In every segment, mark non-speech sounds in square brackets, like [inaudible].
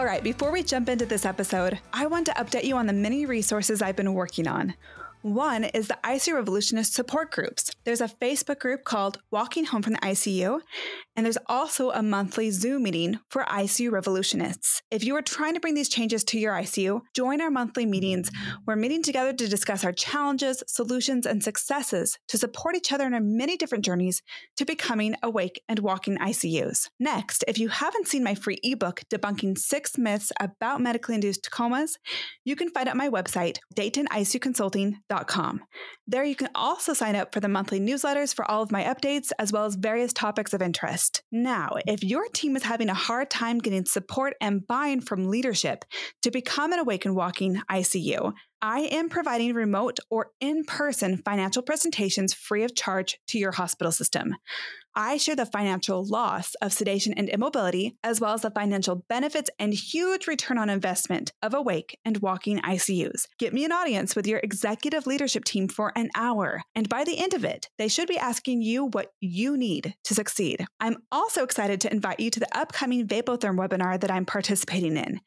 All right, before we jump into this episode, I want to update you on the many resources I've been working on. One is the ICU Revolutionist support groups. There's a Facebook group called Walking Home from the ICU, and there's also a monthly Zoom meeting for ICU Revolutionists. If you are trying to bring these changes to your ICU, join our monthly meetings. We're meeting together to discuss our challenges, solutions, and successes to support each other in our many different journeys to becoming awake and walking ICUs. Next, if you haven't seen my free ebook, Debunking Six Myths About Medically Induced Comas, you can find it on my website, DaytonICUConsulting.com there you can also sign up for the monthly newsletters for all of my updates, as well as various topics of interest. Now, if your team is having a hard time getting support and buy in from leadership to become an awakened walking ICU, I am providing remote or in person financial presentations free of charge to your hospital system. I share the financial loss of sedation and immobility, as well as the financial benefits and huge return on investment of awake and walking ICUs. Get me an audience with your executive leadership team for an hour, and by the end of it, they should be asking you what you need to succeed. I'm also excited to invite you to the upcoming Vapotherm webinar that I'm participating in.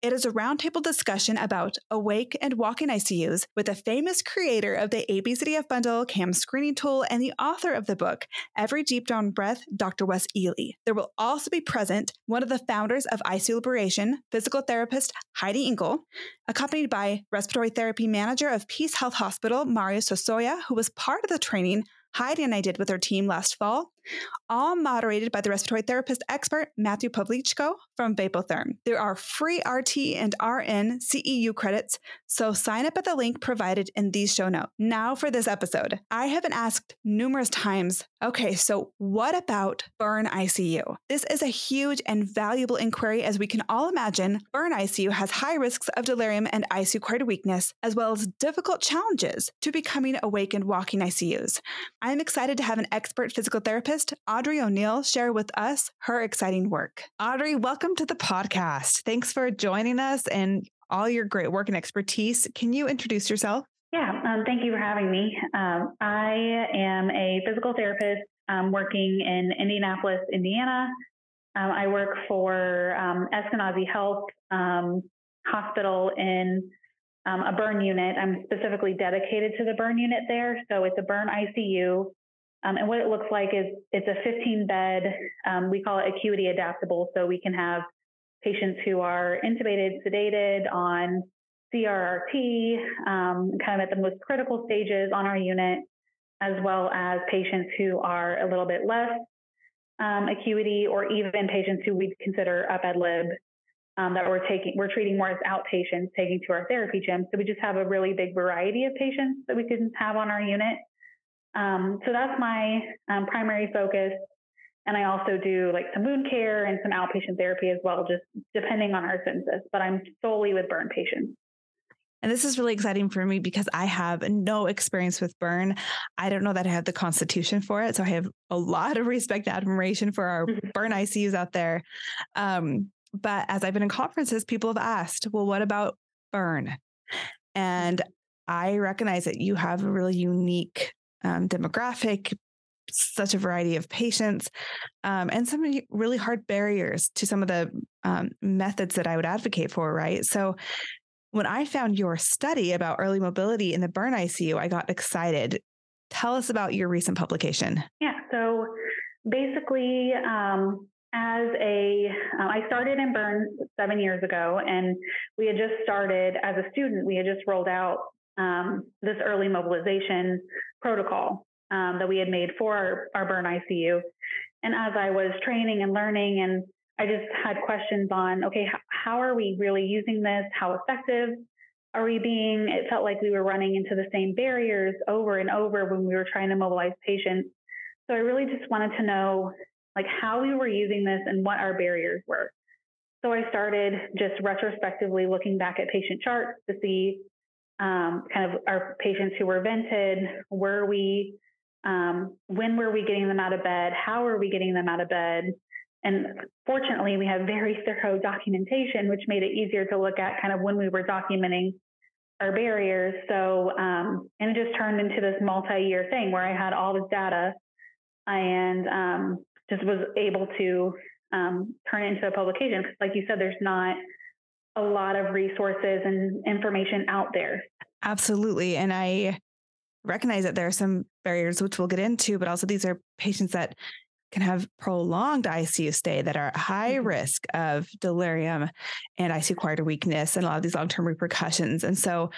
It is a roundtable discussion about awake and walking ICUs with a famous creator of the ABCDEF bundle, CAM screening tool, and the author of the book, Every Deep Drawn Breath, Dr. Wes Ely. There will also be present one of the founders of ICU Liberation, physical therapist Heidi Engel, accompanied by respiratory therapy manager of Peace Health Hospital, Mario Sosoya, who was part of the training Heidi and I did with her team last fall, all moderated by the respiratory therapist expert Matthew Pavlichko from Vapotherm. There are free RT and RN CEU credits, so sign up at the link provided in these show notes. Now for this episode. I have been asked numerous times, okay, so what about burn ICU? This is a huge and valuable inquiry as we can all imagine burn ICU has high risks of delirium and ICU acquired weakness, as well as difficult challenges to becoming awake and walking ICUs. I am excited to have an expert physical therapist, Audrey O'Neill, share with us her exciting work. Audrey, welcome to the podcast. Thanks for joining us and all your great work and expertise. Can you introduce yourself? Yeah, um, thank you for having me. Um, I am a physical therapist um, working in Indianapolis, Indiana. Um, I work for um, Eskenazi Health um, Hospital in a burn unit. I'm specifically dedicated to the burn unit there. So it's a burn ICU. Um, and what it looks like is it's a 15 bed, um, we call it acuity adaptable. So we can have patients who are intubated, sedated on CRRT, um, kind of at the most critical stages on our unit, as well as patients who are a little bit less um, acuity or even patients who we'd consider up ad lib um, that we're taking, we're treating more as outpatients, taking to our therapy gym. So we just have a really big variety of patients that we can have on our unit. Um, so that's my um, primary focus. And I also do like some wound care and some outpatient therapy as well, just depending on our census. But I'm solely with burn patients. And this is really exciting for me because I have no experience with burn. I don't know that I have the constitution for it. So I have a lot of respect and admiration for our mm-hmm. burn ICUs out there. Um, but as I've been in conferences, people have asked, well, what about burn? And I recognize that you have a really unique um, demographic, such a variety of patients, um, and some really hard barriers to some of the um, methods that I would advocate for, right? So when I found your study about early mobility in the burn ICU, I got excited. Tell us about your recent publication. Yeah. So basically, um, as a, uh, I started in Burn seven years ago, and we had just started as a student. We had just rolled out um, this early mobilization protocol um, that we had made for our, our Burn ICU. And as I was training and learning, and I just had questions on okay, h- how are we really using this? How effective are we being? It felt like we were running into the same barriers over and over when we were trying to mobilize patients. So I really just wanted to know like how we were using this and what our barriers were. So I started just retrospectively looking back at patient charts to see um, kind of our patients who were vented, were we, um, when were we getting them out of bed? How are we getting them out of bed? And fortunately, we have very [laughs] thorough documentation, which made it easier to look at kind of when we were documenting our barriers. So, um, and it just turned into this multi year thing where I had all this data and um, just was able to um, turn it into a publication. Like you said, there's not a lot of resources and information out there. Absolutely. And I recognize that there are some barriers, which we'll get into, but also these are patients that can have prolonged ICU stay that are at high mm-hmm. risk of delirium and ICU acquired weakness and a lot of these long term repercussions. And so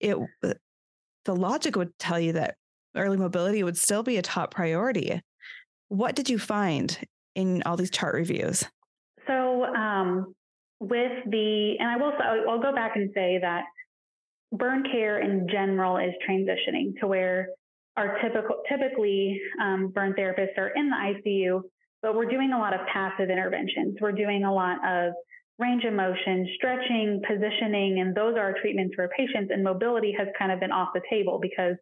it, the logic would tell you that early mobility would still be a top priority. What did you find in all these chart reviews? So, um, with the, and I will, I'll go back and say that burn care in general is transitioning to where our typical, typically um, burn therapists are in the ICU, but we're doing a lot of passive interventions. We're doing a lot of range of motion, stretching, positioning, and those are treatments for patients. And mobility has kind of been off the table because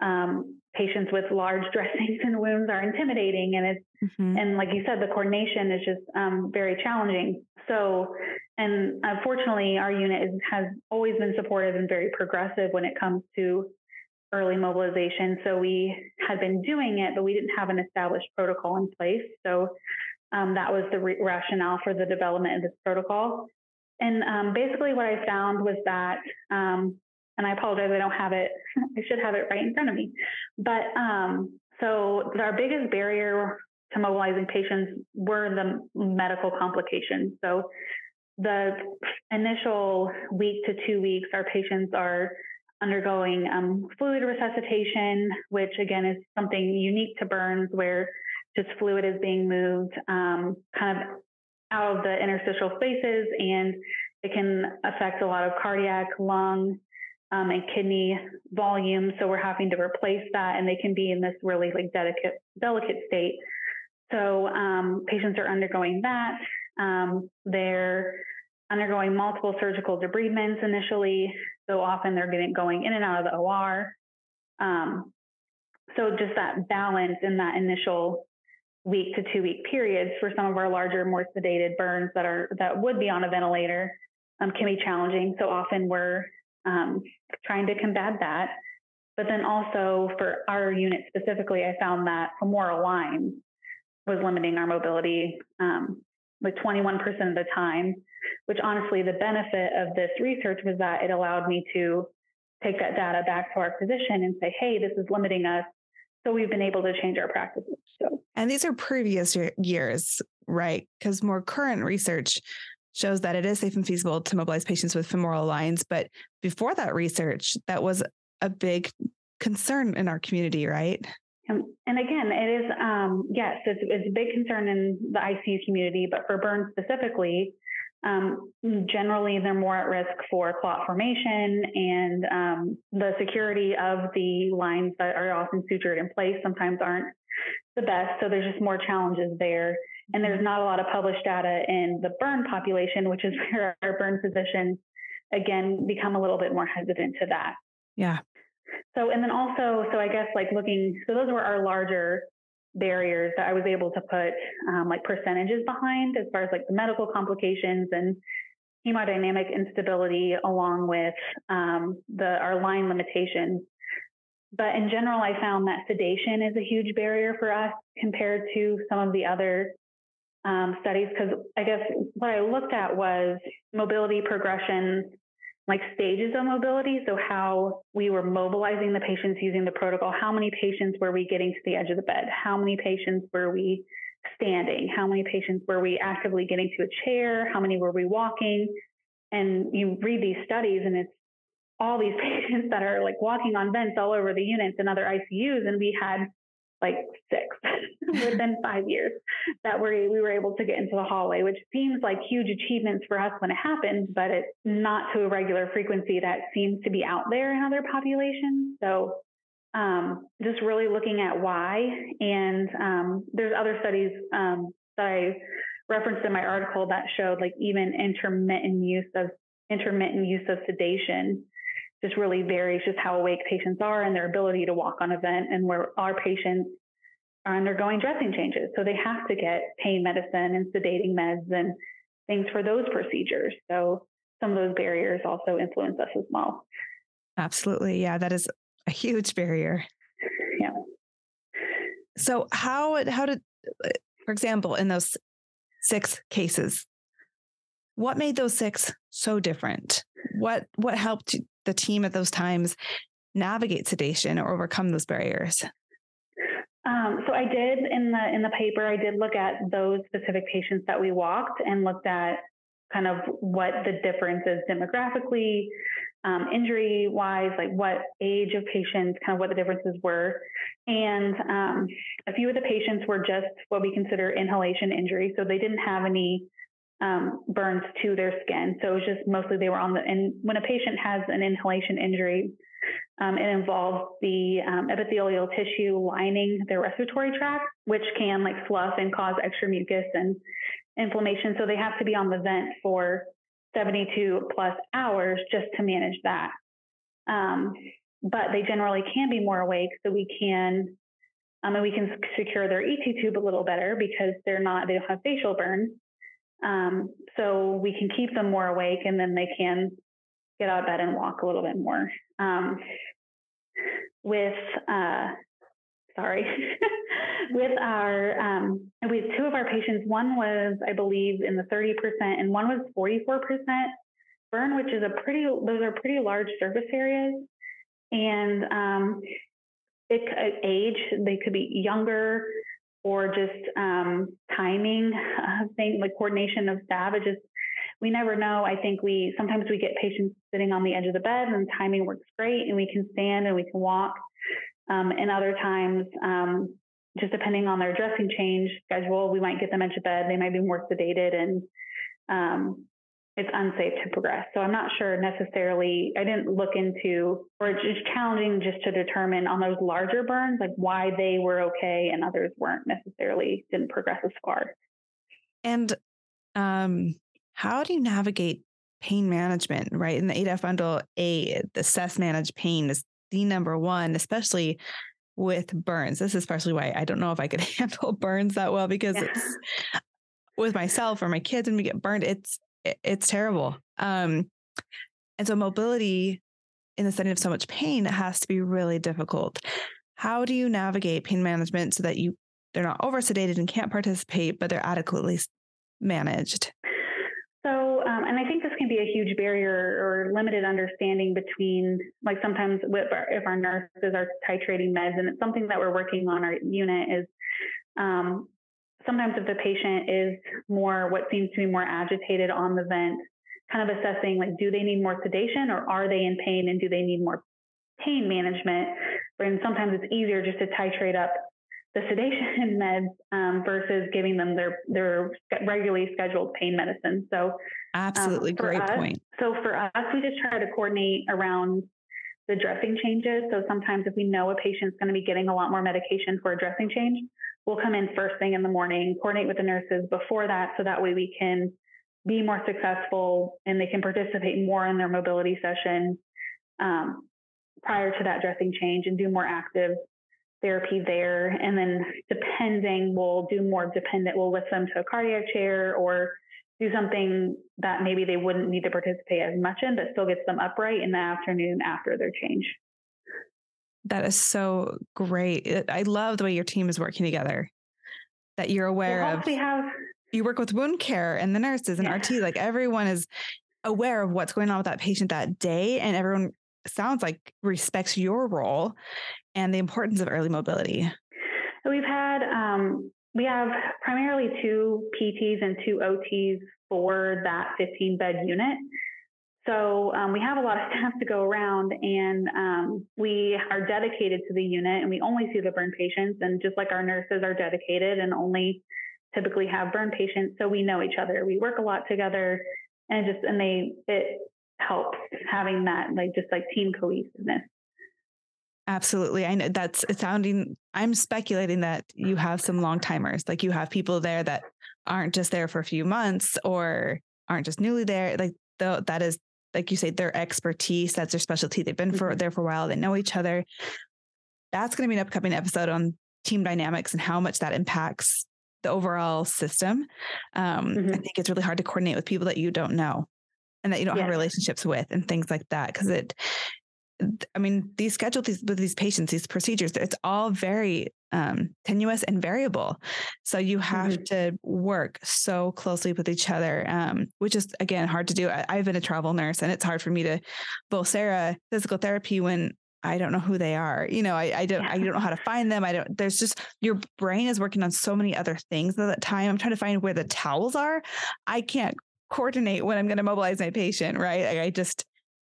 um, patients with large [laughs] dressings and wounds are intimidating, and it's mm-hmm. and like you said, the coordination is just um, very challenging. So, and unfortunately, our unit is, has always been supportive and very progressive when it comes to early mobilization. So we had been doing it, but we didn't have an established protocol in place. So um, that was the re- rationale for the development of this protocol. And um, basically, what I found was that, um, and I apologize, I don't have it. [laughs] I should have it right in front of me. But um, so our biggest barrier to mobilizing patients were the medical complications. So the initial week to two weeks, our patients are undergoing um, fluid resuscitation, which again is something unique to burns where just fluid is being moved um, kind of out of the interstitial spaces and it can affect a lot of cardiac, lung, um, and kidney volume. So we're having to replace that and they can be in this really like delicate, delicate state. So um, patients are undergoing that. Um, they're undergoing multiple surgical debridements initially. So often they're getting going in and out of the OR. Um, so just that balance in that initial week to two week periods for some of our larger, more sedated burns that are that would be on a ventilator um, can be challenging. So often we're um, trying to combat that. But then also for our unit specifically, I found that femoral line was limiting our mobility um, like 21% of the time which honestly, the benefit of this research was that it allowed me to take that data back to our physician and say, hey, this is limiting us. So we've been able to change our practices. So, and these are previous years, right? Because more current research shows that it is safe and feasible to mobilize patients with femoral lines. But before that research, that was a big concern in our community, right? And, and again, it is, um, yes, it's, it's, a big concern in the ICU community, but for burns specifically, um, generally, they're more at risk for clot formation and um, the security of the lines that are often sutured in place sometimes aren't the best. So there's just more challenges there. And there's not a lot of published data in the burn population, which is [laughs] where our burn physicians, again, become a little bit more hesitant to that. Yeah. So, and then also, so I guess like looking, so those were our larger barriers that I was able to put um, like percentages behind as far as like the medical complications and hemodynamic instability along with um, the our line limitations. But in general, I found that sedation is a huge barrier for us compared to some of the other um, studies because I guess what I looked at was mobility progression like stages of mobility. So how we were mobilizing the patients using the protocol. How many patients were we getting to the edge of the bed? How many patients were we standing? How many patients were we actively getting to a chair? How many were we walking? And you read these studies and it's all these [laughs] patients that are like walking on vents all over the units and other ICUs. And we had like six [laughs] within five years that we we were able to get into the hallway, which seems like huge achievements for us when it happens, but it's not to a regular frequency that seems to be out there in other populations. So um, just really looking at why. And um, there's other studies um, that I referenced in my article that showed like even intermittent use of intermittent use of sedation just really varies just how awake patients are and their ability to walk on a vent and where our patients are undergoing dressing changes. So they have to get pain medicine and sedating meds and things for those procedures. So some of those barriers also influence us as well. Absolutely. Yeah, that is a huge barrier. Yeah. So how how did for example in those six cases what made those six so different? What what helped the team at those times navigate sedation or overcome those barriers? Um, so I did in the in the paper. I did look at those specific patients that we walked and looked at kind of what the difference is demographically, um, injury wise, like what age of patients, kind of what the differences were. And um, a few of the patients were just what we consider inhalation injury. So they didn't have any um, burns to their skin. So it was just mostly they were on the, and when a patient has an inhalation injury, um, it involves the um, epithelial tissue lining their respiratory tract, which can like fluff and cause extra mucus and inflammation. So they have to be on the vent for 72 plus hours just to manage that. Um, but they generally can be more awake, so we can um, and we can secure their ET tube a little better because they're not they don't have facial burns. Um, so we can keep them more awake and then they can get out of bed and walk a little bit more. Um, with, uh, sorry, [laughs] with our, um, with two of our patients, one was, I believe, in the 30% and one was 44% burn, which is a pretty, those are pretty large surface areas. And um, it, age, they could be younger, or just um, timing thing, like coordination of staff. It just we never know. I think we sometimes we get patients sitting on the edge of the bed and timing works great, and we can stand and we can walk. Um, and other times, um, just depending on their dressing change schedule, we might get them into bed. They might be more sedated and um, it's unsafe to progress. So I'm not sure necessarily, I didn't look into, or it's just challenging just to determine on those larger burns, like why they were okay and others weren't necessarily, didn't progress as far. And um, how do you navigate pain management, right? In the ADAPT bundle, A, the assess manage pain is the number one, especially with burns. This is partially why I don't know if I could [laughs] handle burns that well because yeah. it's with myself or my kids when we get burned, it's it's terrible. Um, and so mobility in the setting of so much pain has to be really difficult. How do you navigate pain management so that you they're not over sedated and can't participate, but they're adequately managed? So, um, and I think this can be a huge barrier or limited understanding between, like sometimes our, if our nurses are titrating meds, and it's something that we're working on our unit is um, sometimes if the patient is more what seems to be more agitated on the vent, kind of assessing like, do they need more sedation or are they in pain and do they need more pain management? And sometimes it's easier just to titrate up the sedation [laughs] meds um, versus giving them their their regularly scheduled pain medicine. So absolutely um, great us, point. So for us, we just try to coordinate around the dressing changes. So sometimes if we know a patient's going to be getting a lot more medication for a dressing change, we'll come in first thing in the morning, coordinate with the nurses before that, so that way we can be more successful and they can participate more in their mobility session um, prior to that dressing change and do more active therapy there. And then depending, we'll do more dependent, we'll lift them to a cardiac chair or do something that maybe they wouldn't need to participate as much in, but still gets them upright in the afternoon after their change. That is so great. I love the way your team is working together. That you're aware of. We have you work with wound care and the nurses and yeah. RT. Like everyone is aware of what's going on with that patient that day, and everyone sounds like respects your role and the importance of early mobility. We've had um, we have primarily two PTs and two OTs for that 15 bed unit. So um, we have a lot of [laughs] staff to go around, and um, we are dedicated to the unit, and we only see the burn patients. And just like our nurses are dedicated and only typically have burn patients, so we know each other. We work a lot together, and just and they it helps having that like just like team cohesiveness. Absolutely. I know that's sounding, I'm speculating that you have some long timers, like you have people there that aren't just there for a few months or aren't just newly there. Like though, that is like you say, their expertise. That's their specialty. They've been for mm-hmm. there for a while. They know each other. That's going to be an upcoming episode on team dynamics and how much that impacts the overall system. Um, mm-hmm. I think it's really hard to coordinate with people that you don't know and that you don't yeah. have relationships with and things like that. Cause it, I mean, these schedules these with these patients, these procedures, it's all very um, tenuous and variable. So you have mm-hmm. to work so closely with each other, um, which is again hard to do. I, have been a travel nurse, and it's hard for me to Sarah physical therapy when I don't know who they are. You know, I, I don't I don't know how to find them. I don't. There's just your brain is working on so many other things at that time. I'm trying to find where the towels are. I can't coordinate when I'm going to mobilize my patient. Right. I, I just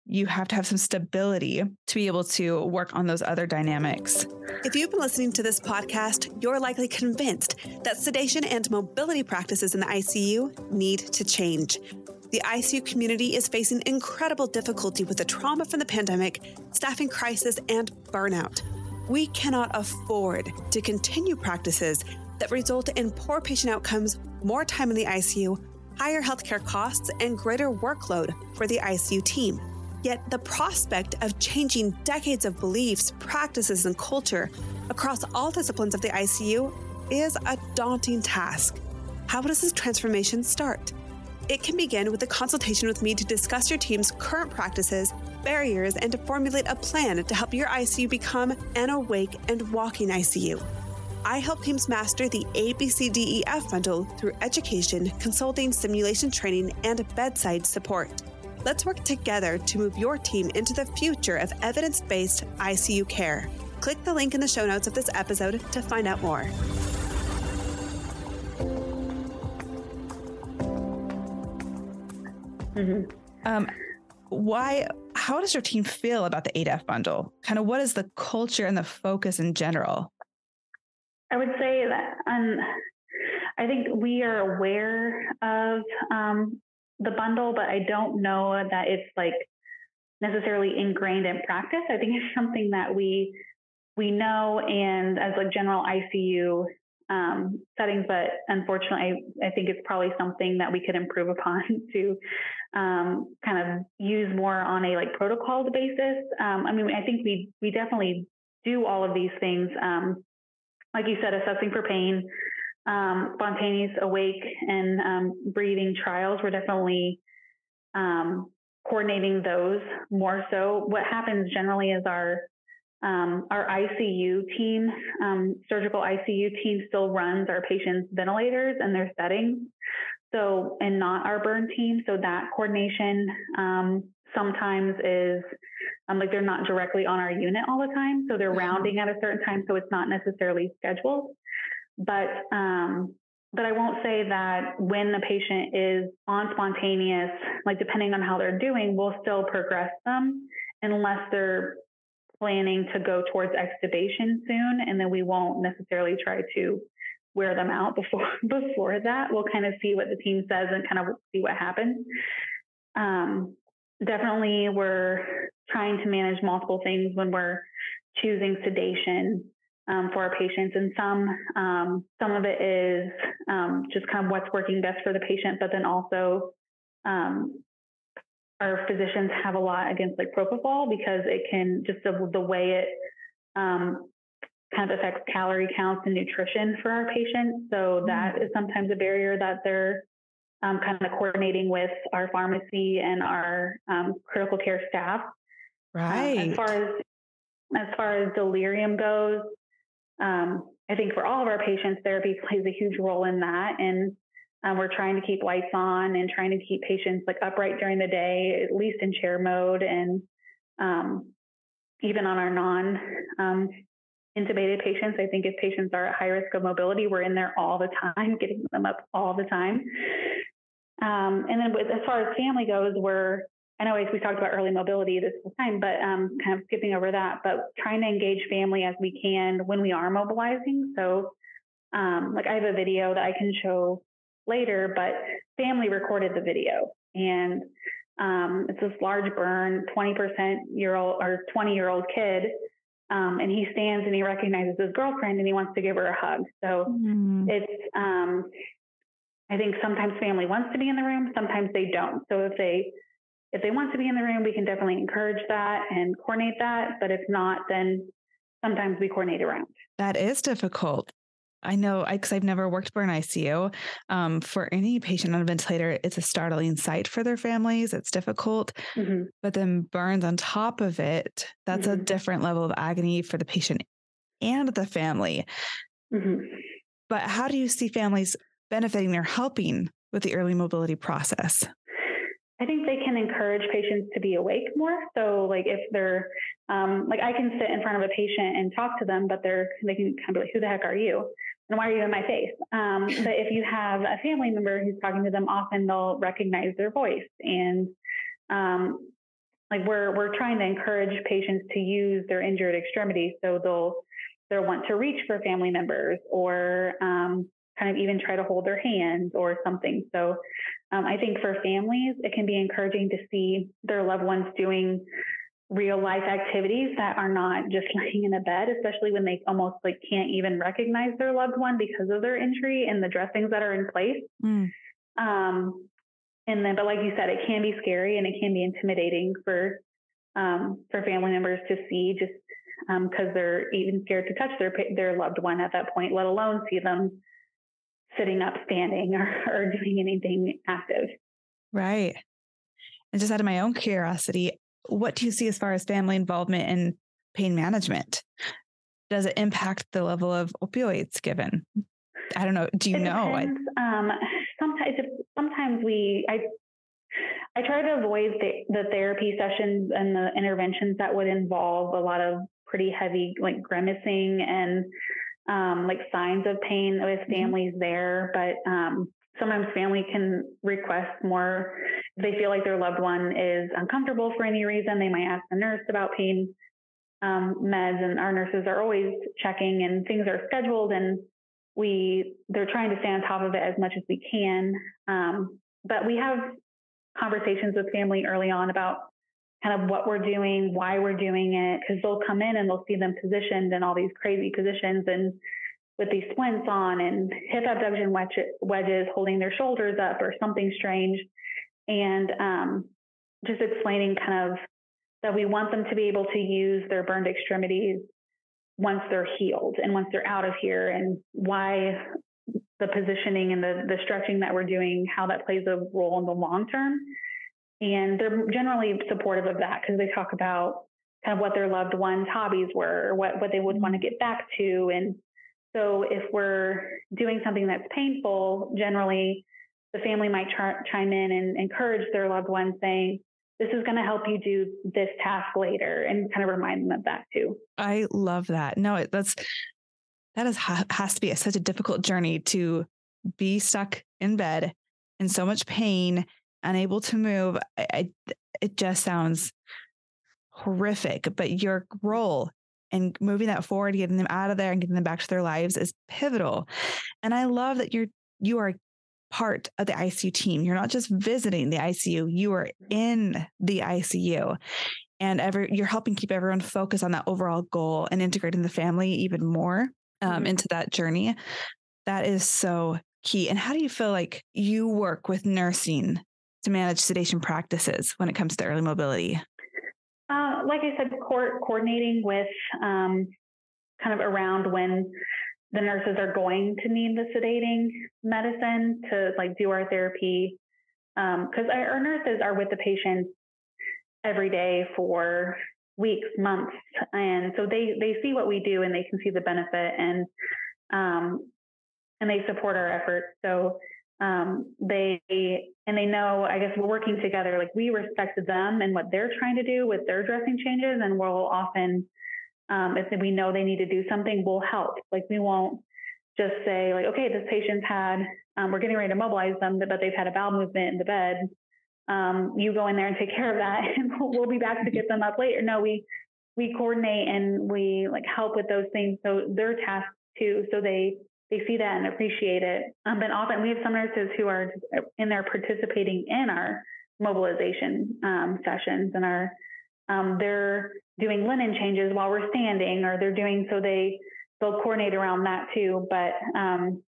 you have to have some stability to be able to work on those other dynamics. If you've been listening to this podcast, you're likely convinced that sedation and mobility practices in the ICU need to change. The ICU community is facing incredible difficulty with the trauma from the pandemic, staffing crisis, and burnout. We cannot afford to continue practices that result in poor patient outcomes, more time in the ICU, higher healthcare costs, and greater workload for the ICU team. Yet the prospect of changing decades of beliefs, practices, and culture across all disciplines of the ICU is a daunting task. How does this transformation start? It can begin with a consultation with me to discuss your team's current practices, barriers, and to formulate a plan to help your ICU become an awake and walking ICU. I help teams master the ABCDEF bundle through education, consulting, simulation training, and bedside support. Let's work together to move your team into the future of evidence based ICU care. Click the link in the show notes of this episode to find out more. Mm-hmm. Um, why? How does your team feel about the ADF bundle? Kind of what is the culture and the focus in general? I would say that um, I think we are aware of um, the bundle, but I don't know that it's like necessarily ingrained in practice. I think it's something that we we know and as like general ICU um, settings, but unfortunately, I, I, think it's probably something that we could improve upon [laughs] to um, kind of use more on a like protocol basis. Um, I mean, I think we we definitely do all of these things. Um, like you said, assessing for pain, um, spontaneous awake and um, breathing trials, we're definitely um, coordinating those more so. What happens generally is our um, our ICU team, um, surgical ICU team, still runs our patients' ventilators and their settings. So, and not our burn team. So that coordination um, sometimes is like they're not directly on our unit all the time. So they're mm-hmm. rounding at a certain time. So it's not necessarily scheduled. But um, but I won't say that when the patient is on spontaneous, like depending on how they're doing, we'll still progress them unless they're planning to go towards extubation soon, and then we won't necessarily try to wear them out before [laughs] before that. We'll kind of see what the team says and kind of see what happens. Um, definitely, we're trying to manage multiple things when we're choosing sedation um, for our patients. And some um, some of it is um, just kind of what's working best for the patient, but then also um, our physicians have a lot against like propofol because it can just the, the way it um, kind of affects calorie counts and nutrition for our patients. So mm-hmm. that is sometimes a barrier that they're um, kind of coordinating with our pharmacy and our critical care staff. Right. as far as as far as delirium goes, um, I think for all of our patients, therapy plays a huge role in that. And um, we're trying to keep lights on and trying to keep patients like upright during the day, at least in chair mode. And um, even on our non um, intubated patients, I think if patients are at high risk of mobility, we're in there all the time, [laughs] getting them up all the time. Um, and then with, as far as family goes, we're I know we talked about early mobility this whole time, but um, kind of skipping over that, but trying to engage family as we can when we are mobilizing. So, um, like I have a video that I can show later, but family recorded the video, and um, it's this large burn, 20% year old or 20 year old kid. Um, and he stands and he recognizes his girlfriend and he wants to give her a hug. So mm. it's, um, I think sometimes family wants to be in the room, sometimes they don't. So if they if they want to be in the room, we can definitely encourage that and coordinate that. But if not, then sometimes we coordinate around. That is difficult. I know because I've never worked for an ICU. Um, for any patient on a ventilator, it's a startling sight for their families. It's difficult. Mm-hmm. But then burns on top of it, that's mm-hmm. a different level of agony for the patient and the family. Mm-hmm. But how do you see families benefiting or helping with the early mobility process? I think they can encourage patients to be awake more. So, like if they're um, like, I can sit in front of a patient and talk to them, but they're they can kind of be like, "Who the heck are you?" and why are you in my face? Um, [laughs] but if you have a family member who's talking to them, often they'll recognize their voice. And um, like we're we're trying to encourage patients to use their injured extremities, so they'll they'll want to reach for family members or um, kind of even try to hold their hands or something. So um, I think for families, it can be encouraging to see their loved ones doing real life activities that are not just [laughs] laying in a bed, especially when they almost like can't even recognize their loved one because of their injury and the dressings that are in place. Mm. Um, and then, but like you said, it can be scary and it can be intimidating for um, for family members to see just because um, they're even scared to touch their their loved one at that point, let alone see them sitting up, standing, or, or doing anything active. Right. And just out of my own curiosity, what do you see as far as family involvement in pain management? Does it impact the level of opioids given? I don't know. Do you it know? Um, sometimes, sometimes we, I, I try to avoid the, the therapy sessions and the interventions that would involve a lot of pretty heavy, like grimacing and um, like signs of pain with mm-hmm. families mm-hmm. there. But um, sometimes family can request more if they feel like their loved one is uncomfortable for any reason they might ask the nurse about pain um, meds and our nurses are always checking and things are scheduled and we they're trying to stay on top of it as much as we can um, but we have conversations with family early on about kind of what we're doing why we're doing it because they'll come in and they'll see them positioned in all these crazy positions and with these splints on and hip abduction wedges holding their shoulders up or something strange. And um, just explaining kind of that we want them to be able to use their burned extremities once they're healed and once they're out of here and why the positioning and the, the stretching that we're doing, how that plays a role in the long term. And they're generally supportive of that because they talk about kind of what their loved ones' hobbies were, or what, what they would want to mm-hmm. get back to, and so if we're doing something that's painful, generally the family might chime in and encourage their loved one saying, this is going to help you do this task later and kind of remind them of that too. I love that. No, that's, that is, has to be a, such a difficult journey to be stuck in bed in so much pain, unable to move. I, I, it just sounds horrific, but your role and moving that forward, getting them out of there and getting them back to their lives is pivotal. And I love that you're you are part of the ICU team. You're not just visiting the ICU, you are in the ICU. And every, you're helping keep everyone focused on that overall goal and integrating the family even more um, mm-hmm. into that journey. That is so key. And how do you feel like you work with nursing to manage sedation practices when it comes to early mobility? Uh, like I said, co- coordinating with um, kind of around when the nurses are going to need the sedating medicine to like do our therapy because um, our, nurses are with the patients every day for weeks, months, and so they they see what we do and they can see the benefit and um, and they support our efforts. So um, they and they know i guess we're working together like we respect them and what they're trying to do with their dressing changes and we'll often um, if we know they need to do something we'll help like we won't just say like okay this patient's had um, we're getting ready to mobilize them but they've had a bowel movement in the bed um, you go in there and take care of that, [laughs] and we'll, we'll be back to get them up later. No, we we coordinate and we like help with those things. So they're tasked too, so they they see that and appreciate it. Um, but often we have some nurses who are in there participating in our mobilization um, sessions and are um, they're doing linen changes while we're standing, or they're doing so they they'll coordinate around that too. But um,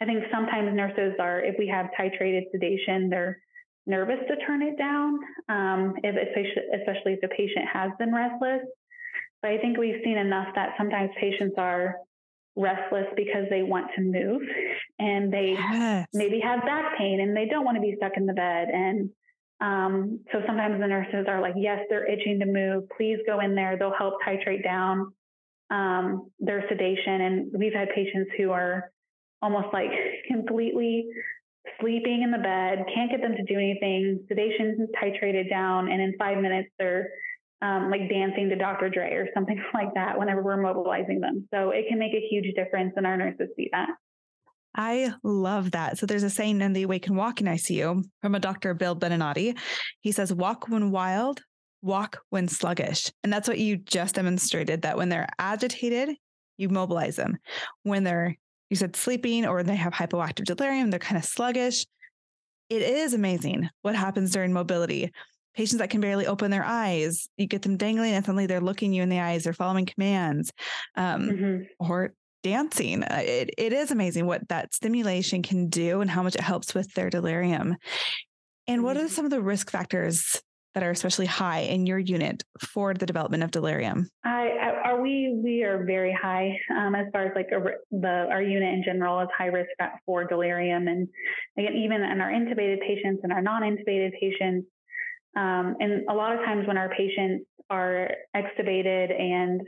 I think sometimes nurses are, if we have titrated sedation, they're nervous to turn it down, um, if especially, especially if the patient has been restless. But I think we've seen enough that sometimes patients are restless because they want to move and they yes. maybe have back pain and they don't want to be stuck in the bed. And um, so sometimes the nurses are like, yes, they're itching to move. Please go in there. They'll help titrate down um, their sedation. And we've had patients who are almost like completely sleeping in the bed, can't get them to do anything. Sedation titrated down, and in five minutes they're um, like dancing to Dr. Dre or something [laughs] like that whenever we're mobilizing them. So it can make a huge difference, and our nurses see that. I love that. So there's a saying in the Awake and Walking ICU from a Dr. Bill Beninati. He says, walk when wild, walk when sluggish. And that's what you just demonstrated that when they're agitated, you mobilize them. When they're, you said sleeping or they have hypoactive delirium, they're kind of sluggish. It is amazing what happens during mobility. Patients that can barely open their eyes, you get them dangling and suddenly they're looking you in the eyes, they're following commands. Um, mm-hmm. Or dancing. Uh, it, it is amazing what that stimulation can do and how much it helps with their delirium. And what are mm-hmm. some of the risk factors that are especially high in your unit for the development of delirium? I, are we we are very high um, as far as like a, the our unit in general is high risk for delirium, and again even in our intubated patients and our non-intubated patients, um, and a lot of times when our patients are extubated and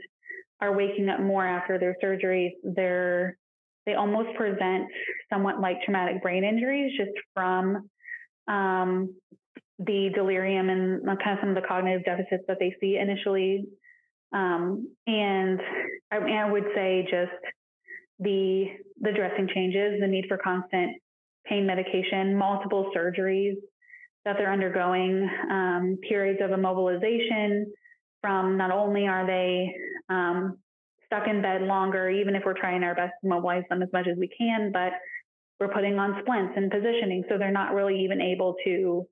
are waking up more after their surgeries, they're they almost present somewhat like traumatic brain injuries just from um, the delirium and kind of some of the cognitive deficits that they see initially. Um, and I, I, would say just the the dressing changes, the need for constant pain medication, multiple surgeries that they're undergoing, um, periods of immobilization, from not only are they um, stuck in bed longer, even if we're trying our best to mobilize them as much as we can, but we're putting on splints and positioning. So they're not really even able to,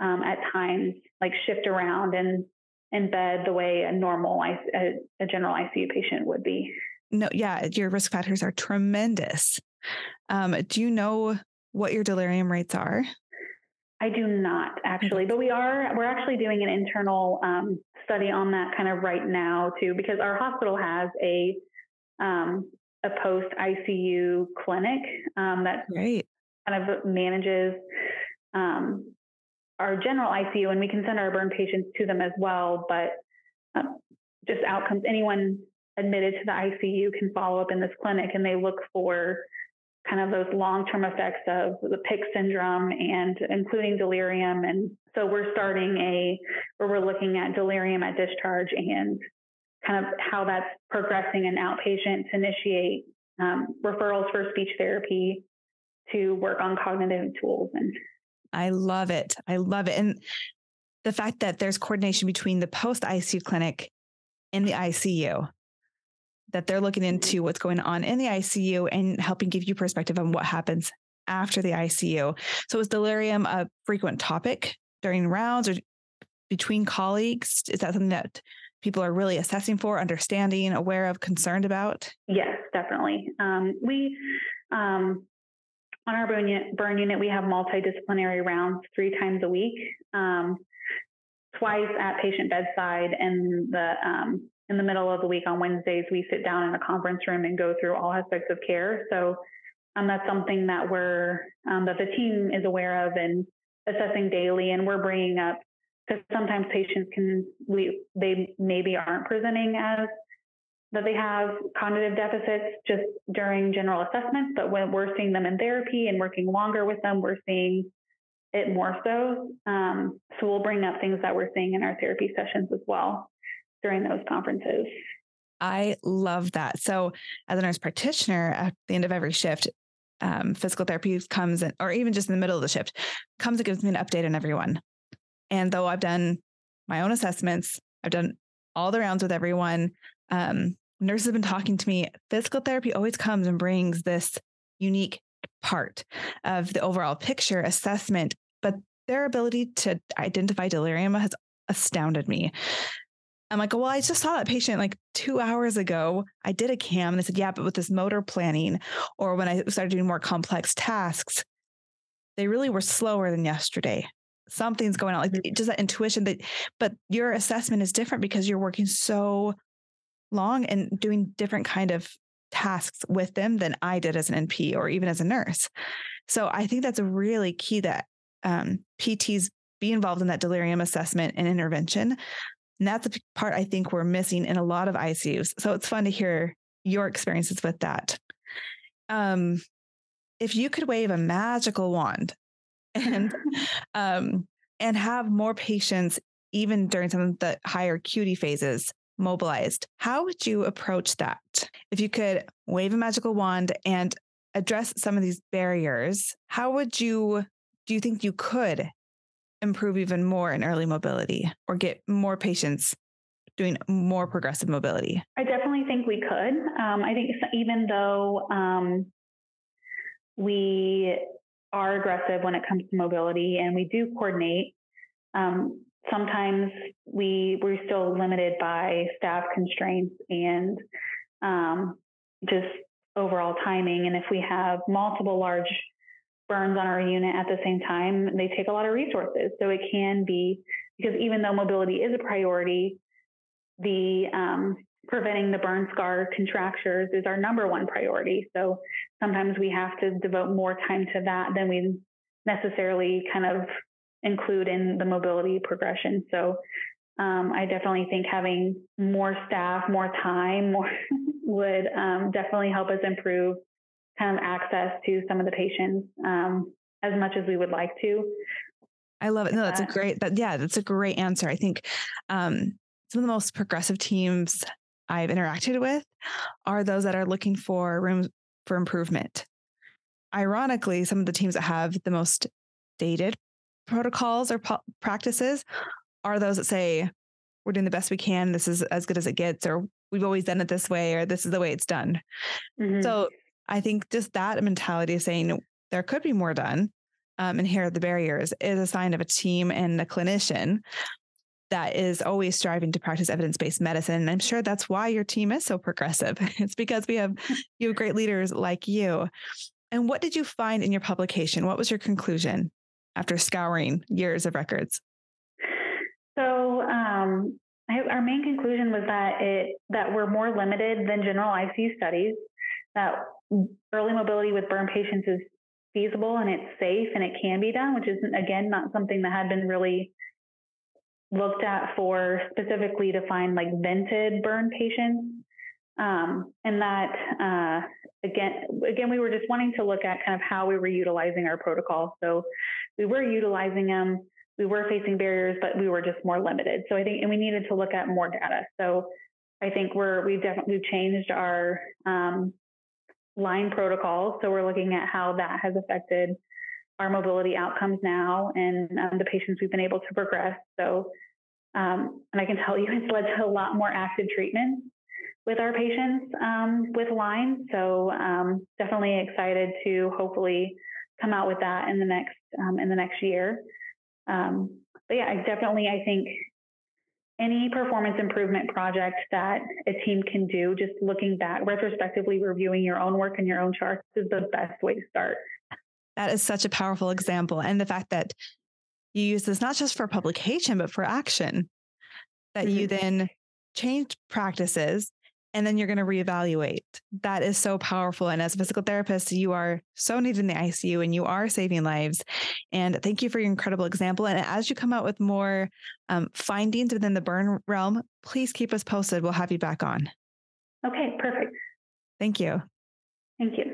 um, at times, like shift around and in bed the way a normal, a, a general ICU patient would be. No, yeah, your risk factors are tremendous. Um, do you know what your delirium rates are? I do not actually, but we are we're actually doing an internal um, study on that kind of right now too, because our hospital has a um, a post ICU clinic um, that Great. kind of manages um, our general ICU, and we can send our burn patients to them as well. But uh, just outcomes, anyone admitted to the ICU can follow up in this clinic, and they look for kind of those long-term effects of the PIC syndrome and including delirium. And so we're starting a where we're looking at delirium at discharge and kind of how that's progressing in outpatient to initiate um, referrals for speech therapy to work on cognitive tools and I love it. I love it. And the fact that there's coordination between the post ICU clinic and the ICU that they're looking into what's going on in the ICU and helping give you perspective on what happens after the ICU. So is delirium a frequent topic during rounds or between colleagues? Is that something that people are really assessing for, understanding, aware of, concerned about? Yes, definitely. Um, we um, on our burn unit, burn unit, we have multidisciplinary rounds three times a week, um, twice at patient bedside, and the um, in the middle of the week on Wednesdays, we sit down in a conference room and go through all aspects of care. So um, that's something that we're um, that the team is aware of and assessing daily, and we're bringing up because sometimes patients can we they maybe aren't presenting as that they have cognitive deficits just during general assessments, but when we're seeing them in therapy and working longer with them, we're seeing it more so. Um, so we'll bring up things that we're seeing in our therapy sessions as well during those conferences. I love that. So, as a nurse practitioner, at the end of every shift, um, physical therapy comes in, or even just in the middle of the shift, comes and gives me an update on everyone. And though I've done my own assessments, I've done all the rounds with everyone. Um, nurses have been talking to me. Physical therapy always comes and brings this unique part of the overall picture assessment, but their ability to identify delirium has astounded me. I'm like, well, I just saw that patient like two hours ago. I did a cam and they said, yeah, but with this motor planning, or when I started doing more complex tasks, they really were slower than yesterday. Something's going on, like mm-hmm. just that intuition that, but your assessment is different because you're working so long and doing different kind of tasks with them than I did as an NP or even as a nurse. So I think that's really key that um, PTs be involved in that delirium assessment and intervention. And that's the part I think we're missing in a lot of ICUs. So it's fun to hear your experiences with that. Um, if you could wave a magical wand [laughs] and um, and have more patients even during some of the higher acuity phases mobilized, how would you approach that? If you could wave a magical wand and address some of these barriers, how would you do you think you could improve even more in early mobility or get more patients doing more progressive mobility? I definitely think we could. Um, I think even though um, we are aggressive when it comes to mobility and we do coordinate, um, sometimes we we're still limited by staff constraints and um, just overall timing. And if we have multiple large burns on our unit at the same time, they take a lot of resources. So it can be because even though mobility is a priority, the um, preventing the burn scar contractures is our number one priority. So sometimes we have to devote more time to that than we necessarily kind of include in the mobility progression. So um, I definitely think having more staff, more time, more [laughs] would um, definitely help us improve kind of access to some of the patients um, as much as we would like to. I love it. No, that's a great. That yeah, that's a great answer. I think um, some of the most progressive teams I've interacted with are those that are looking for room for improvement. Ironically, some of the teams that have the most dated protocols or po- practices are those that say we're doing the best we can. This is as good as it gets, or we've always done it this way, or this is the way it's done. Mm-hmm. So I think just that mentality saying there could be more done, um, and here are the barriers is a sign of a team and a clinician that is always striving to practice evidence-based medicine. And I'm sure that's why your team is so progressive. [laughs] It's because we have you have great leaders like you. And what did you find in your publication? What was your conclusion after scouring years of records? So um, I, our main conclusion was that it that we're more limited than general ICU studies. That early mobility with burn patients is feasible and it's safe and it can be done, which is again not something that had been really looked at for specifically to find like vented burn patients. Um, and that uh, again, again, we were just wanting to look at kind of how we were utilizing our protocol. So we were utilizing them, we were facing barriers, but we were just more limited. So I think, and we needed to look at more data. So I think we're we've definitely changed our um, line protocols. So we're looking at how that has affected our mobility outcomes now and um, the patients we've been able to progress. So, um, and I can tell you [laughs] it's led to a lot more active treatment with our patients um, with Lyme. So um, definitely excited to hopefully come out with that in the next um, in the next year. Um, but yeah, I definitely I think any performance improvement project that a team can do, just looking back, retrospectively reviewing your own work and your own charts is the best way to start. That is such a powerful example. And the fact that you use this not just for publication, but for action, that mm-hmm. you then change practices and then you're going to reevaluate. That is so powerful. And as a physical therapist, you are so needed in the ICU and you are saving lives. And thank you for your incredible example. And as you come out with more um, findings within the burn realm, please keep us posted. We'll have you back on. Okay, perfect. Thank you. Thank you.